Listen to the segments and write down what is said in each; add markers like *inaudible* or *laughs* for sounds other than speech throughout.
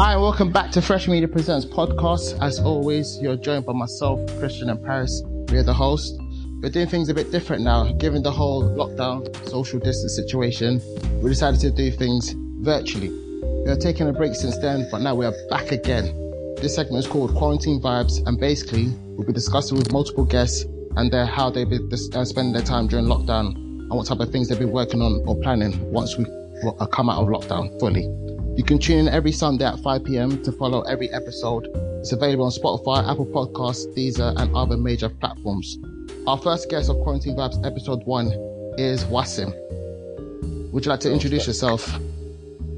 Hi, and welcome back to Fresh Media Presents podcast. As always, you're joined by myself, Christian and Paris. We're the host. We're doing things a bit different now. Given the whole lockdown, social distance situation, we decided to do things virtually. We are taking a break since then, but now we are back again. This segment is called Quarantine Vibes, and basically, we'll be discussing with multiple guests and their, how they've been uh, spending their time during lockdown and what type of things they've been working on or planning once we uh, come out of lockdown fully. You can tune in every Sunday at 5 p.m. to follow every episode. It's available on Spotify, Apple Podcasts, Deezer, and other major platforms. Our first guest of Quarantine Vibes episode one is Wasim. Would you like to introduce yourself?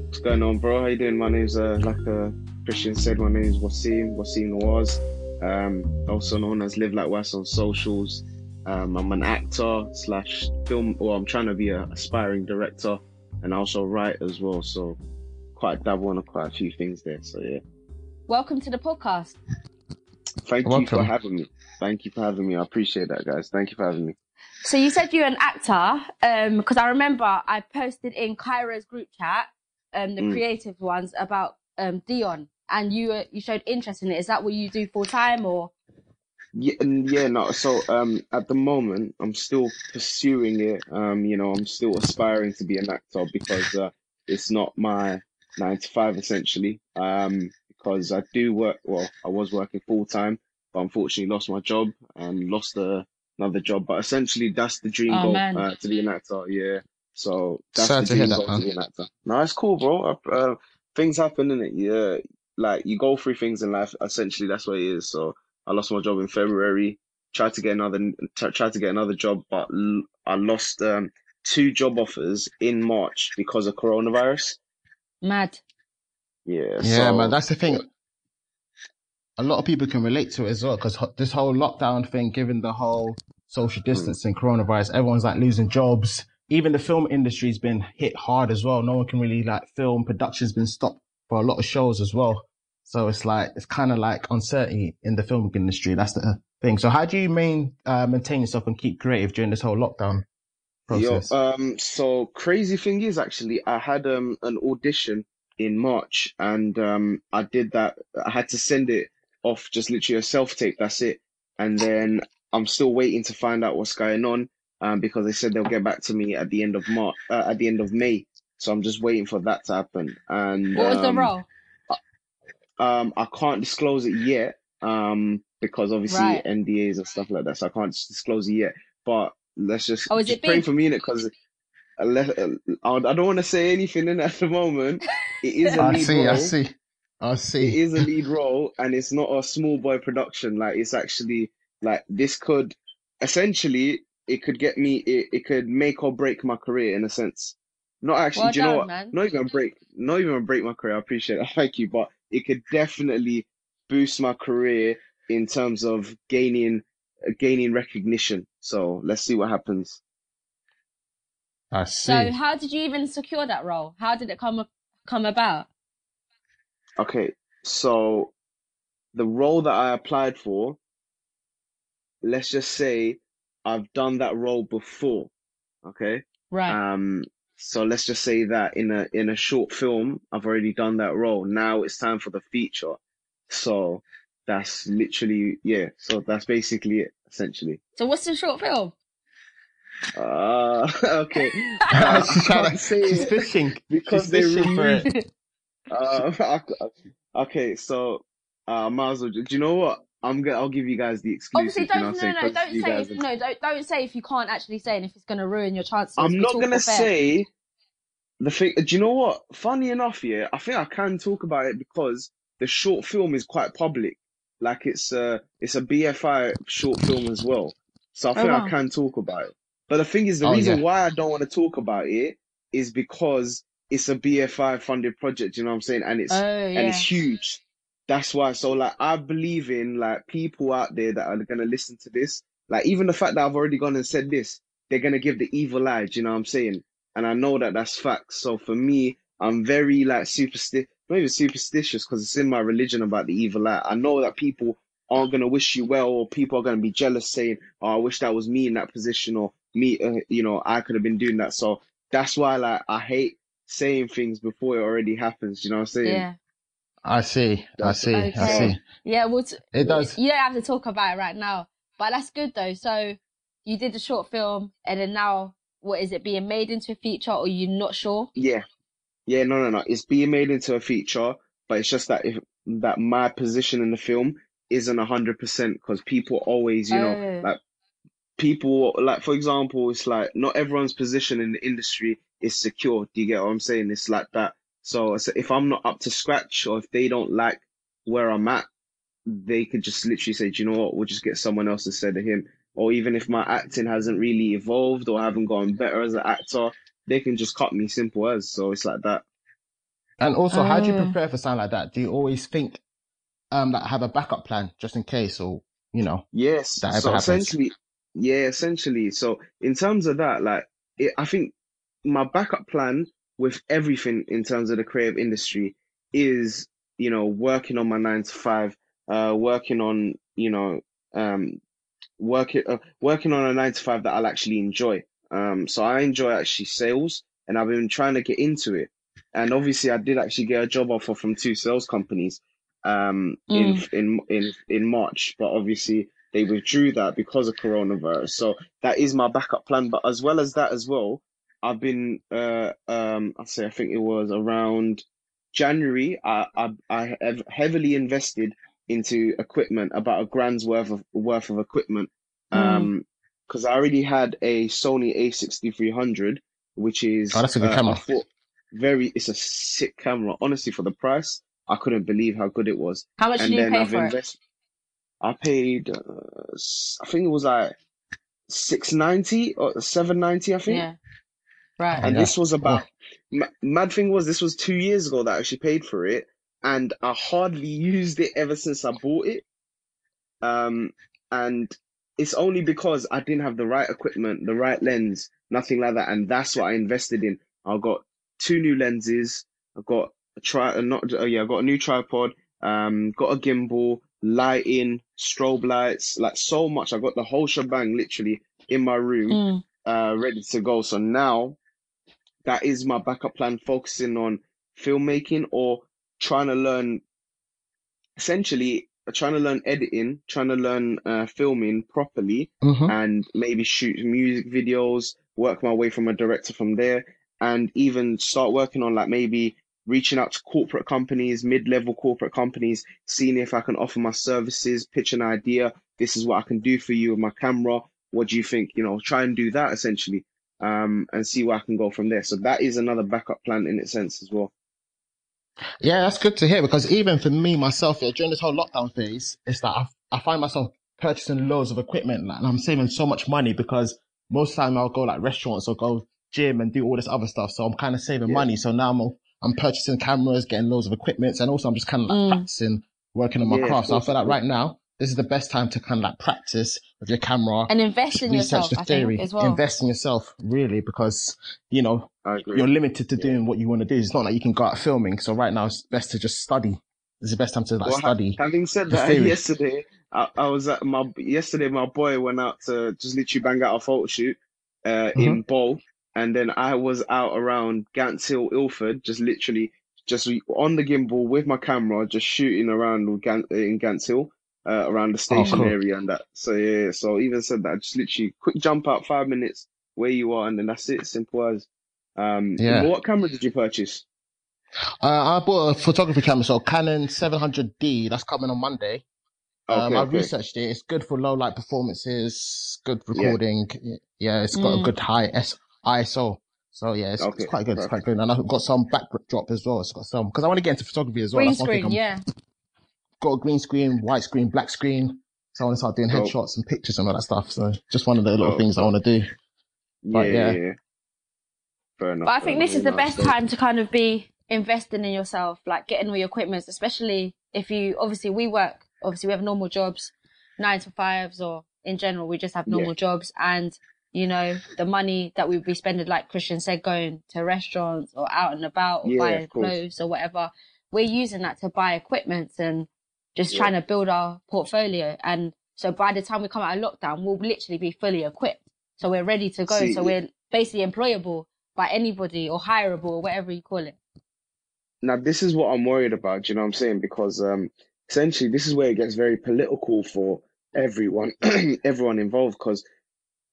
What's going on, bro? How you doing? My name's uh, like uh, Christian said. My name is Wasim. Wasim Nawaz, um, also known as Live Like Was on socials. Um, I'm an actor slash film, or I'm trying to be an aspiring director and also write as well. So quite dabble on quite a few things there. So yeah. Welcome to the podcast. Thank Welcome. you for having me. Thank you for having me. I appreciate that, guys. Thank you for having me. So you said you're an actor, because um, I remember I posted in Cairo's group chat, um, the mm. creative ones about um, Dion, and you uh, you showed interest in it. Is that what you do full time, or? Yeah, yeah, no. So um, at the moment, I'm still pursuing it. Um, you know, I'm still aspiring to be an actor because uh, it's not my nine to five essentially. Um, because I do work. Well, I was working full time, but unfortunately lost my job and lost a, another job. But essentially, that's the dream oh, goal uh, to be an actor. Yeah. So that's Sad the dream goal that, to be an actor. No, it's cool, bro. Uh, things happen, in it. Yeah, like you go through things in life. Essentially, that's what it is. So I lost my job in February. Tried to get another. T- tried to get another job, but l- I lost um, two job offers in March because of coronavirus. Mad. Yeah. Yeah, so, man. That's the thing. A lot of people can relate to it as well because this whole lockdown thing, given the whole social hmm. distancing, mm. coronavirus, everyone's like losing jobs. Even the film industry's been hit hard as well. No one can really like film. Production's been stopped for a lot of shows as well. So it's like it's kind of like uncertainty in the film industry. That's the thing. So how do you main uh, maintain yourself and keep creative during this whole lockdown? Process? Yo, um, so crazy thing is actually I had um an audition in March and um I did that. I had to send it off just literally a self tape. That's it. And then I'm still waiting to find out what's going on. Um, because they said they'll get back to me at the end of March, uh, at the end of May. So I'm just waiting for that to happen. And what was um, the role? Um, I can't disclose it yet. Um, because obviously right. NDAs and stuff like that. So I can't disclose it yet. But let's just, oh, is just it pray big? for me in it because I, uh, I don't want to say anything in at the moment. It is a lead I see, role. I see, I see. It is a lead *laughs* role, and it's not a small boy production. Like it's actually like this could essentially it could get me. It, it could make or break my career in a sense. Not actually. Well do you done, know what? Man. Not even break. Not even break my career. I appreciate it. *laughs* Thank you, but it could definitely boost my career in terms of gaining gaining recognition. So let's see what happens. I see. So how did you even secure that role? How did it come come about? Okay, so the role that I applied for, let's just say I've done that role before. Okay. Right. Um. So let's just say that in a in a short film, I've already done that role. Now it's time for the feature. So that's literally yeah. So that's basically it essentially. So what's the short film? Uh, *laughs* okay. Uh, *laughs* she's trying to say she's fishing because she's they fishing removed. *laughs* Uh, okay, so uh, might as well. Do you know what? I'm gonna. I'll give you guys the exclusive. Obviously, don't no, no, no, don't say if, no, don't don't say if you can't actually say and if it's gonna ruin your chances. I'm not gonna say the thing. Do you know what? Funny enough, yeah, I think I can talk about it because the short film is quite public. Like it's a it's a BFI short film as well, so I think oh, wow. I can talk about it. But the thing is, the oh, reason yeah. why I don't want to talk about it is because it's a BFI funded project. You know what I'm saying? And it's oh, yeah. and it's huge. That's why. So like, I believe in like people out there that are gonna listen to this. Like even the fact that I've already gone and said this, they're gonna give the evil eye. Do you know what I'm saying? And I know that that's facts. So for me, I'm very like superstitious not even superstitious because it's in my religion about the evil eye. I know that people aren't going to wish you well or people are going to be jealous saying, oh, I wish that was me in that position or me, uh, you know, I could have been doing that. So that's why like I hate saying things before it already happens. You know what I'm saying? Yeah. I see. I see. I see. Yeah, well, t- It does. you don't have to talk about it right now, but that's good though. So you did the short film, and then now, what is it being made into a feature, or you're not sure? Yeah. Yeah, no, no, no. It's being made into a feature, but it's just that if that my position in the film isn't a hundred percent because people always, you know, Oh. like people like for example, it's like not everyone's position in the industry is secure. Do you get what I'm saying? It's like that. So, so if I'm not up to scratch or if they don't like where I'm at, they could just literally say, Do you know what, we'll just get someone else instead of him. Or even if my acting hasn't really evolved or I haven't gotten better as an actor, they can just cut me simple as. So it's like that. And also, how do you Oh. prepare for something like that? Do you always think, um, that have a backup plan just in case, or you know? Yes. That ever So happens. essentially, yeah, essentially. So in terms of that, like, it, I think my backup plan with everything in terms of the creative industry is, you know, working on my nine to five, uh, working on, you know, um, working, uh, working on a nine to five that I'll actually enjoy. Um, so I enjoy actually sales and I've been trying to get into it. And obviously I did actually get a job offer from two sales companies, um, in, in, in, in March, but obviously they withdrew that because of coronavirus. So that is my backup plan. But as well as that as well, I've been uh um I say I think it was around January. I I, I have heavily invested into equipment, about a grand's worth of worth of equipment. Um, because I already had a Sony A6300, which is Oh, that's a good uh, camera. Thought very it's a sick camera. Honestly, for the price, I couldn't believe how good it was How much and did you pay I've for it? I paid, uh, s- I think it was like six ninety or seven ninety, I think. Yeah, right. And Yeah. this was about. ma- Mad thing was, this was two years ago that I actually paid for it, and I hardly used it ever since I bought it. Um, and it's only because I didn't have the right equipment, the right lens, nothing like that, and that's what I invested in. I got two new lenses. I got a tri, uh, not uh, yeah, I got a new tripod. Um, got a gimbal, lighting, strobe lights, like so much. I got the whole shebang literally in my room Mm. uh, ready to go. So now that is my backup plan, focusing on filmmaking or trying to learn, essentially trying to learn editing, trying to learn uh, filming properly, hmm and maybe shoot music videos, work my way from a director from there, and even start working on like maybe reaching out to corporate companies, mid-level corporate companies, seeing if I can offer my services, pitch an idea. This is what I can do for you with my camera. What do you think? You know, try and do that essentially, um, and see where I can go from there. So that is another backup plan in its sense as well. Yeah, that's good to hear because even for me myself, yeah, during this whole lockdown phase, it's that I, I find myself purchasing loads of equipment like, and I'm saving so much money because most of the time I'll go like restaurants or go gym and do all this other stuff. So I'm kind of saving Yeah. money. So now I'm, I'm purchasing cameras, getting loads of equipment, and also I'm just kind of like Mm. practicing working on my Yeah, craft. So I feel like right now, this is the best time to kind of like practice with your camera. And invest in Research yourself, the I theory, think, as well. invest in yourself, really, because you know you're limited to doing what you want to do. It's not like you can go out filming. So right now it's best to just study. It's the best time to like Well, study. having said the that, theory. yesterday I, I was at my yesterday my boy went out to just literally bang out a photo shoot uh, Mm-hmm. in Bow, and then I was out around Gants Hill, Ilford, just literally just on the gimbal with my camera, just shooting around in Gants Hill. Uh, around the station cool. area and that. So yeah, so even said that, just literally quick jump out five minutes where you are, and then that's it. Simple as. Um, Yeah. What camera did you purchase? Uh, I bought a photography camera, so Canon 700D. That's coming on Monday. Um, Okay, I okay. researched it. It's good for low light performances, good recording. Yeah, yeah it's got Mm. a good high S- ISO. So yeah, it's, Okay, it's quite good. It's quite good. And I've got some backdrop as well. It's got some, cause I want to get into photography as well. Green That's screen, yeah. Got a green screen, white screen, black screen. So I want to start doing Dope. headshots and pictures and all that stuff. So just one of the little Dope, things I want to do. But yeah, yeah. yeah, yeah. Fair enough. But I think this is you the best so- time to kind of be investing in yourself, like getting all your equipment, especially if you obviously we work, obviously we have normal jobs, nine to fives, or in general we just have Yeah. normal jobs, and you know the money that we'd be spending, like Christian said, going to restaurants or out and about or Yeah, buying clothes or whatever, we're using that to buy equipment and just Yeah. trying to build our portfolio. And so by the time we come out of lockdown, we'll literally be fully equipped. So we're ready to go. See, so we're basically employable by anybody or hireable or whatever you call it. now this is what I'm worried about. You know what I'm saying? Because um, essentially, this is where it gets very political for everyone, *clears throat* everyone involved. Because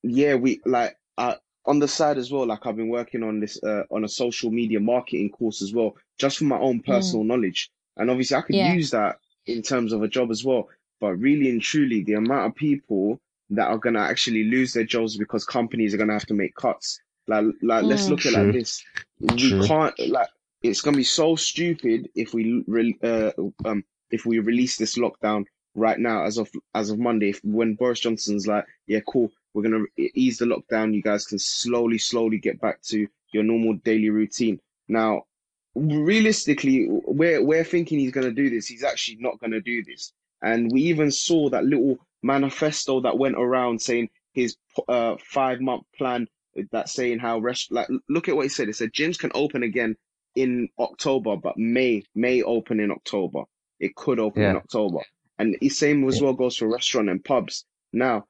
yeah, we like uh, on the side as well. Like I've been working on this uh, on a social media marketing course as well, just for my own personal mm. knowledge, and obviously I could yeah. use that in terms of a job as well. But really and truly, the amount of people that are gonna actually lose their jobs because companies are gonna have to make cuts. Like, like mm. let's look at like this. We can't like it's gonna be so stupid if we re- uh, um if we release this lockdown right now as of as of Monday. If, when Boris Johnson's like, yeah, cool, we're gonna ease the lockdown. You guys can slowly, slowly get back to your normal daily routine. Now, realistically, we're we're thinking he's gonna do this. He's actually not gonna do this. And we even saw that little manifesto that went around saying his uh, five month plan that saying how rest like look at what he said. It said gyms can open again in October, but may may open in October. It could open yeah. in October. And the same as well goes for restaurant and pubs. Now,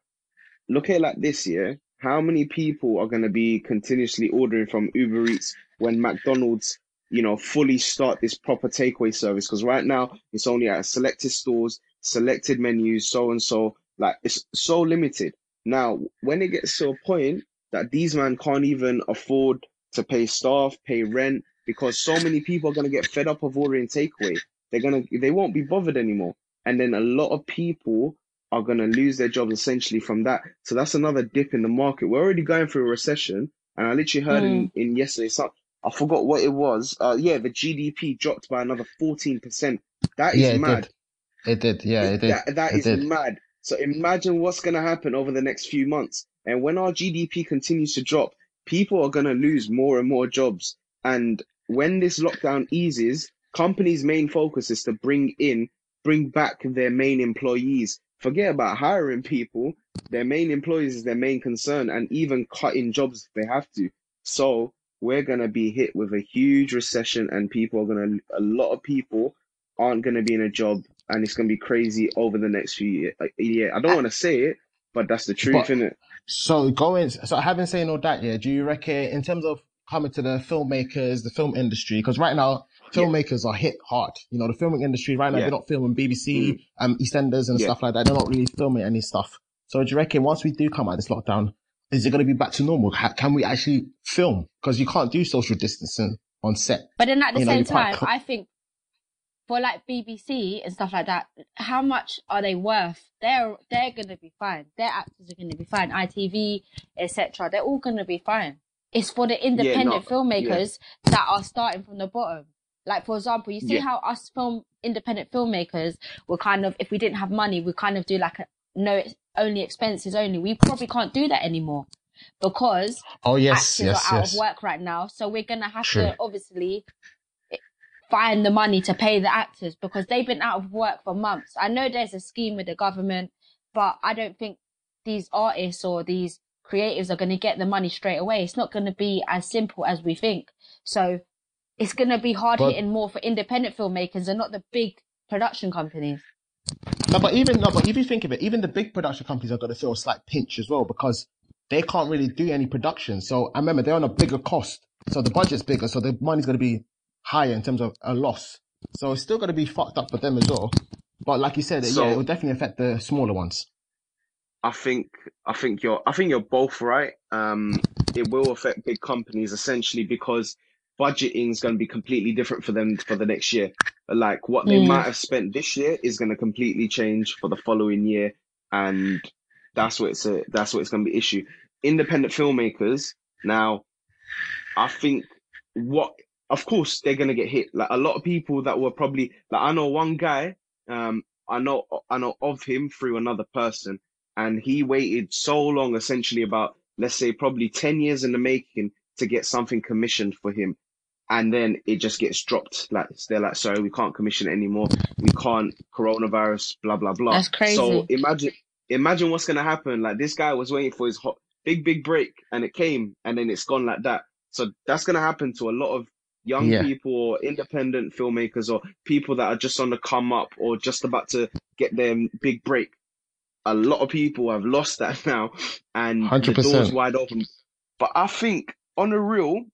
look at it like this year. How many people are going to be continuously ordering from Uber Eats when McDonald's, you know, fully start this proper takeaway service? Because right now it's only at selected stores, selected menus, so and so. Like it's so limited. Now, when it gets to a point that these men can't even afford to pay staff, pay rent, because so many people are going to get fed up of ordering takeaway. They're going to, they won't be bothered anymore. And then a lot of people are going to lose their jobs essentially from that. So that's another dip in the market. We're already going through a recession. And I literally heard mm. in, in yesterday's, I forgot what it was. Uh, yeah, the GDP dropped by another 14%. That is yeah, it mad. Did. It did. Yeah, it, it did. That, that it is did. mad. So imagine what's going to happen over the next few months. And when our GDP continues to drop, people are going to lose more and more jobs. And when this lockdown eases, companies' main focus is to bring in, bring back their main employees. Forget about hiring people. Their main employees is their main concern, and even cutting jobs if they have to. So we're gonna be hit with a huge recession, and people are gonna, a lot of people aren't gonna be in a job, and it's gonna be crazy over the next few years. Yeah, I don't want to say it, but that's the truth, but, isn't it? So going, so having saying all that, yeah, do you reckon in terms of coming to the filmmakers, the film industry, because right now filmmakers yeah. are hit hard. You know, the filming industry right now yeah. they're not filming BBC, mm. um, EastEnders and yeah. stuff like that. They're not really filming any stuff. So do you reckon once we do come out of this lockdown, is it going to be back to normal? Can we actually film? Because you can't do social distancing on set. But then at the you same know, time, I think for like BBC and stuff like that, how much are they worth? They're they're gonna be fine. Their actors are gonna be fine. ITV, etc. They're all gonna be fine. It's for the independent yeah, filmmakers yeah. that are starting from the bottom. Like for example, you see yeah. how us film independent filmmakers were kind of if we didn't have money, we kind of do like a no only expenses only. We probably can't do that anymore because oh yes, actors yes, are out yes. of work right now. So we're gonna have True. to obviously find the money to pay the actors because they've been out of work for months. I know there's a scheme with the government, but I don't think these artists or these creatives are going to get the money straight away. It's not going to be as simple as we think. So it's going to be hard but, hitting more for independent filmmakers and not the big production companies. No, but even no, but if you think of it, even the big production companies are going to feel a slight pinch as well because they can't really do any production. So I remember they're on a bigger cost, so the budget's bigger, so the money's going to be higher in terms of a loss. So it's still going to be fucked up for them as well. But like you said, so, yeah, it will definitely affect the smaller ones. I think I think you're I think you're both right. Um, it will affect big companies essentially because budgeting is going to be completely different for them for the next year. Like what they mm. might have spent this year is going to completely change for the following year, and that's what it's a that's what it's going to be issue. Independent filmmakers now, I think what of course they're going to get hit. Like a lot of people that were probably like I know one guy, um, I know I know of him through another person and he waited so long, essentially about let's say probably ten years in the making to get something commissioned for him, and then it just gets dropped. Like they're like, sorry, we can't commission it anymore. We can't coronavirus, blah blah blah. That's crazy. So imagine imagine what's gonna happen. Like this guy was waiting for his hot, big big break, and it came, and then it's gone like that. So that's gonna happen to a lot of young yeah. people or independent filmmakers or people that are just on the come up or just about to get their big break a lot of people have lost that *laughs* now, and 100%. the door's wide open. But I think on the real,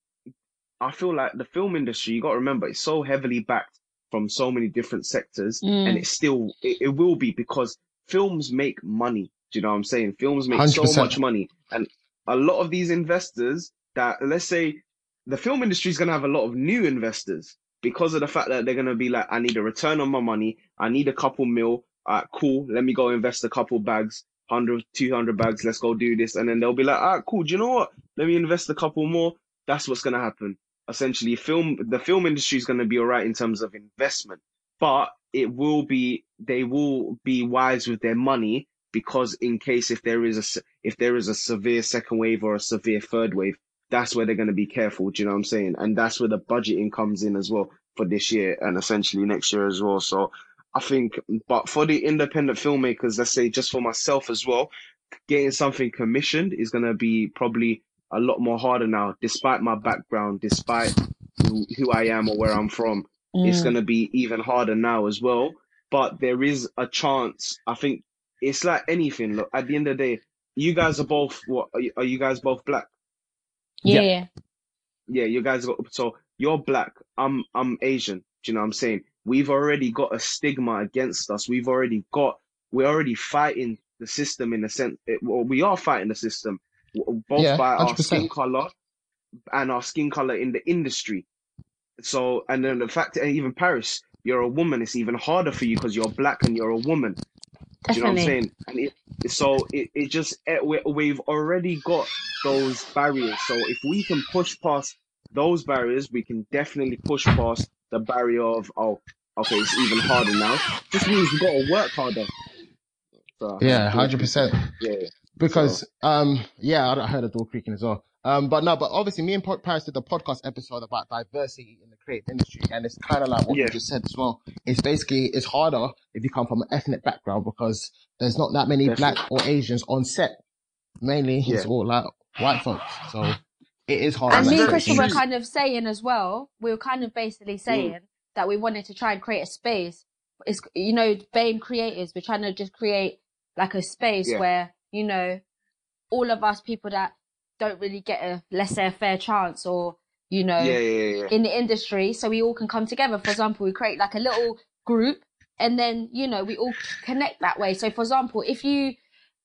I feel like the film industry, you got to remember, it's so heavily backed from so many different sectors, Mm. and it still, it, it will be because films make money. Do you know what I'm saying? Films make so 100%. much money, and a lot of these investors that, let's say, the film industry is going to have a lot of new investors because of the fact that they're going to be like, I need a return on my money. I need a couple mil. All right, cool. Let me go invest a couple bags, 100, 200 bags. Let's go do this. And then they'll be like, all right, cool. Do you know what? Let me invest a couple more. That's what's going to happen. Essentially, film, the film industry is going to be all right in terms of investment, but it will be, they will be wise with their money because in case if there is a, if there is a severe second wave or a severe third wave, that's where they're going to be careful. Do you know what I'm saying? And that's where the budgeting comes in as well for this year and essentially next year as well. So I think, but for the independent filmmakers, let's say just for myself as well, getting something commissioned is going to be probably a lot more harder now, despite my background, despite who, who I am or where I'm from. It's Mm. going to be even harder now as well. But there is a chance. I think it's like anything. Look, at the end of the day, you guys are both, what, are you, are you guys both black? Yeah. Yeah. yeah. yeah, you guys got so you're black, I'm I'm Asian. Do you know what I'm saying? We've already got a stigma against us. We've already got we're already fighting the system in a sense. It, well, we are fighting the system w- both Yeah, by our 100%. skin color and our skin color in the industry. So and then the fact that even Paris, you're a woman, it's even harder for you because you're black and you're a woman. Do you know what I'm saying? And it, so it, it just eh, we, we've already got those barriers. So if we can push past those barriers, we can definitely push past the barrier of oh, okay, it's even harder now. Just means we got to work harder. So, Yeah, hundred percent. Yeah, Because um yeah, I I heard a door creaking as well. Um, but no, but obviously, me and Paris did a podcast episode about diversity in the creative industry, and it's kind of like what Yeah. you just said as well. It's basically it's harder if you come from an ethnic background because there's not that many Definitely. black or Asians on set. Mainly, it's Yeah. all like white folks, so it is hard. And That's me and Christian were true. kind of saying as well, we were kind of basically saying that we wanted to try and create a space. It's, you know, BAME creators, we're trying to just create like a space Yeah. where, you know, all of us people that don't really get a, let's say, a fair chance or, you know, yeah, yeah, yeah, in the industry so we all can come together. For example, we create like a little group and then, you know, we all connect that way. So for example, if you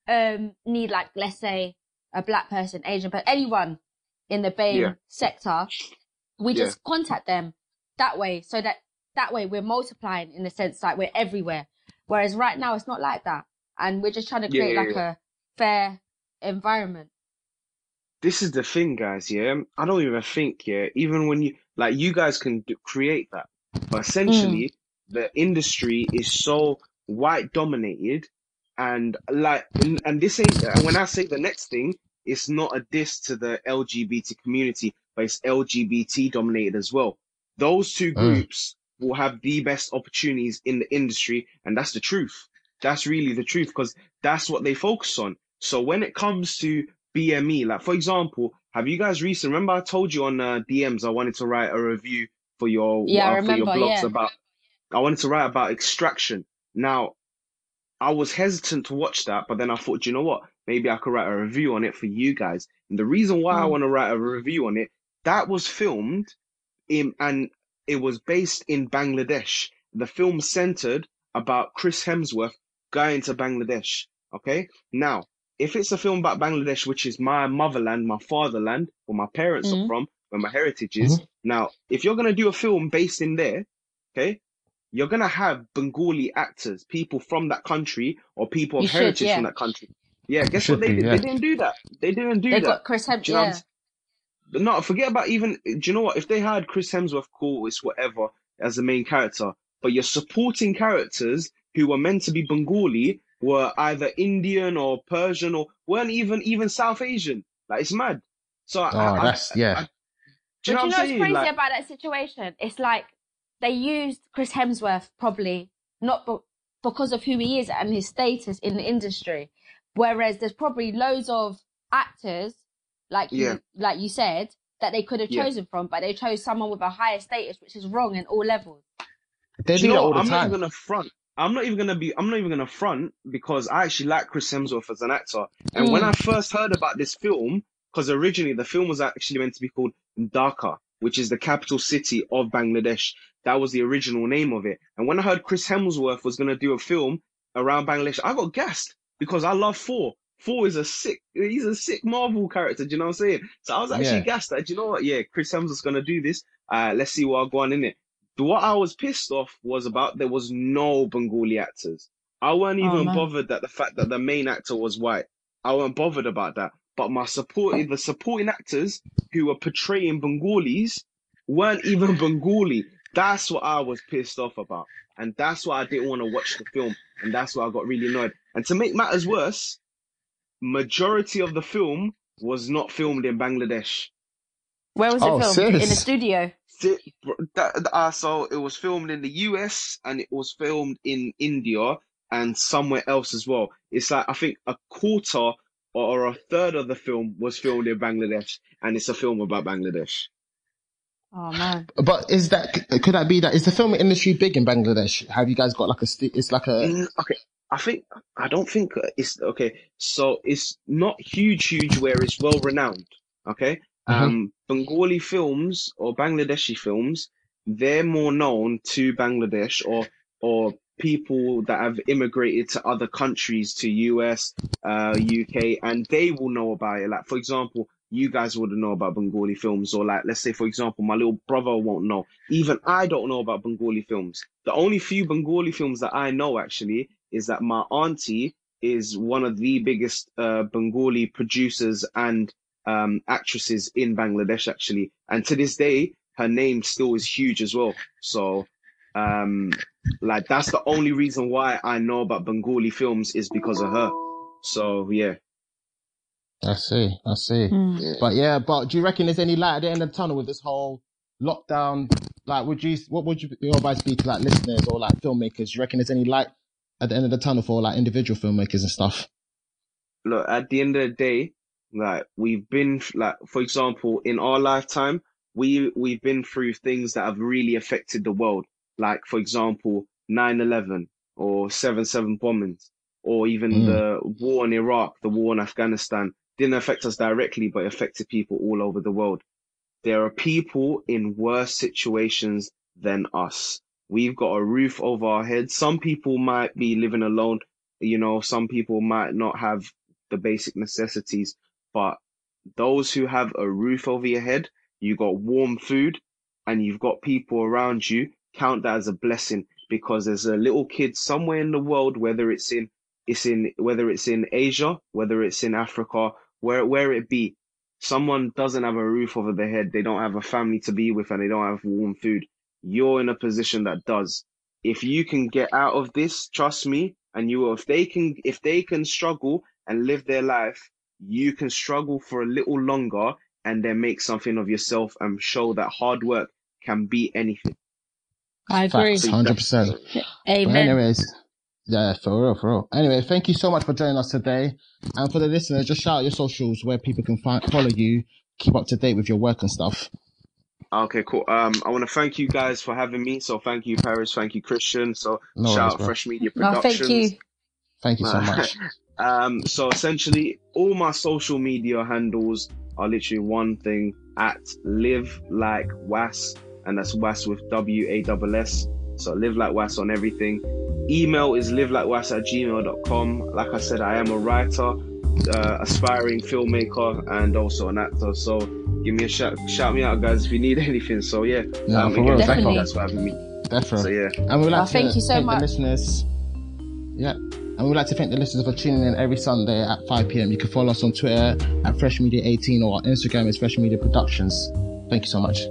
um need like let's say a black person, Asian person, anyone in the BAME sector, we just contact them that way so that that way we're multiplying in the sense like we're everywhere. Whereas right now it's not like that. And we're just trying to create like a fair environment. this is the thing, guys. Yeah, I don't even think. Yeah, even when you like, you guys can d- create that, but essentially, the industry is so white dominated, and like, and, and this ain't. And when I say the next thing, it's not a diss to the LGBT community, but it's LGBT dominated as well. Those two Mm. groups will have the best opportunities in the industry, and that's the truth. That's really the truth because that's what they focus on. So when it comes to BME. Like, for example, have you guys recent? Remember, I told you on uh, DMs I wanted to write a review for your Yeah, uh, for your blogs yeah. about. I wanted to write about extraction. Now, I was hesitant to watch that, but then I thought, you know what? Maybe I could write a review on it for you guys. And the reason why I Mm. want to write a review on it, that was filmed in and it was based in Bangladesh. The film centered about Chris Hemsworth going to Bangladesh. Okay, now if it's a film about Bangladesh, which is my motherland, my fatherland, where my parents are Mhm. from, where my heritage is. Now, if you're gonna do a film based in there, okay, you're gonna have Bengali actors, people from that country or people of You should, heritage yeah. from that country. Yeah, guess what they be, did? yeah. They didn't do that. They didn't do They that. got Chris Hemsworth. You know Yeah. But no, forget about even. Do you know what? If they had Chris Hemsworth, cool, it's whatever as the main character. But your supporting characters who were meant to be Bengali were either Indian or Persian or weren't even even South Asian. Like it's mad. So I, Oh, I- that's yeah. I- do you know but what you know what's saying? crazy Like, about that situation? It's like they used Chris Hemsworth probably not be- because of who he is and his status in the industry, whereas there's probably loads of actors like you like you said that they could have Yeah. chosen from, but they chose someone with a higher status, which is wrong in all levels. They do do you that know all what? the I'm not even gonna front. I'm not even gonna be. I'm not even gonna front because I actually like Chris Hemsworth as an actor. And when Mm. I first heard about this film, because originally the film was actually meant to be called Dhaka, which is the capital city of Bangladesh. That was the original name of it. And when I heard Chris Hemsworth was going to do a film around Bangladesh, I got gassed because I love Thor. Thor is a sick, he's a sick Marvel character. Do you know what I'm saying? So I was actually Yeah. gassed that, do you know what? Yeah, Chris Hemsworth's going to do this. Uh, let's see what I go on in it. What I was pissed off was about there was no Bengali actors. I weren't Oh, even man. bothered that the fact that the main actor was white. I weren't bothered about that. But my supporting the supporting actors who were portraying Bengalis weren't even *laughs* Bengali. That's what I was pissed off about. And that's why I didn't want to watch the film. And that's why I got really annoyed. And to make matters worse, majority of the film was not filmed in Bangladesh. Where was Oh, it filmed? In the studio. Thi- That, that- uh, so it was filmed in the US and it was filmed in India and somewhere else as well. It's like I think a quarter or a third of the film was filmed in Bangladesh, and it's a film about Bangladesh. Oh man. But is that could that be that is the film industry big in Bangladesh? Have you guys got like a it's like a Mm, okay, I think I don't think uh, it's okay. So it's not huge, huge where it's well renowned. Okay, Mhm. um, Bengali films or Bangladeshi films, they're more known to Bangladesh or or people that have immigrated to other countries, to US, uh, UK, and they will know about it. Like for example, you guys wouldn't know about Bengali films, or like let's say for example, my little brother won't know. Even I don't know about Bengali films. The only few Bengali films that I know actually is that my auntie is one of the biggest uh, Bengali producers and um, actresses in Bangladesh actually, and to this day her name still is huge as well. So, um, like that's the only reason why I know about Bengali films is because of her. So yeah, I see, I see. Mm. But yeah, but do you reckon there's any light at the end of the tunnel with this whole lockdown? Like, would you, what would you, your advice be to like listeners or like filmmakers? Do you reckon there's any light at the end of the tunnel for like individual filmmakers and stuff? look at the end of the day, like we've been like for example in our lifetime, we we've been through things that have really affected the world. Like for example, 9/11 or 7/7 bombings, or even Mm. the war in Iraq, the war in Afghanistan didn't affect us directly, but affected people all over the world. There are people in worse situations than us. We've got a roof over our heads. Some people might be living alone. You know, some people might not have the basic necessities, but those who have a roof over your head, you got warm food, and you've got people around you, count that as a blessing because there's a little kid somewhere in the world, whether it's in it's in whether it's in Asia, whether it's in Africa, where where it be, someone doesn't have a roof over their head, they don't have a family to be with, and they don't have warm food. You're in a position that does. If you can get out of this, trust me, and you will. If they can, if they can struggle and live their life, you can struggle for a little longer and then make something of yourself and show that hard work can be anything. I agree. Facts, hundred percent. *laughs* But Amen. anyways, yeah, for real, for real. Anyway, thank you so much for joining us today. And for the listeners, just shout out your socials where people can find, follow you, keep up to date with your work and stuff. Okay, cool. Um, I want to thank you guys for having me. So thank you, Paris. Thank you, Christian. So No shout worries, out bro. Fresh Media No, Productions. thank you. Thank you so *laughs* much. Um, so essentially, all my social media handles are literally one thing at live like was, and that's was with W A S S. So live like was on everything. Email is live like was at gmail.com. Like I said, I am a writer, uh, aspiring filmmaker, and also an actor. So give me a shout, shout me out, guys, if you need *laughs* anything. So yeah, No, um, for again, real, thank Definitely. you guys for having me. So Definitely. yeah. And we'd like Oh, to thank you so thank much. the listeners. Yeah. And we'd like to thank the listeners for tuning in every Sunday at 5 p.m. You can follow us on Twitter at Fresh Media 18 or our Instagram is Fresh Media Productions. Thank you so much.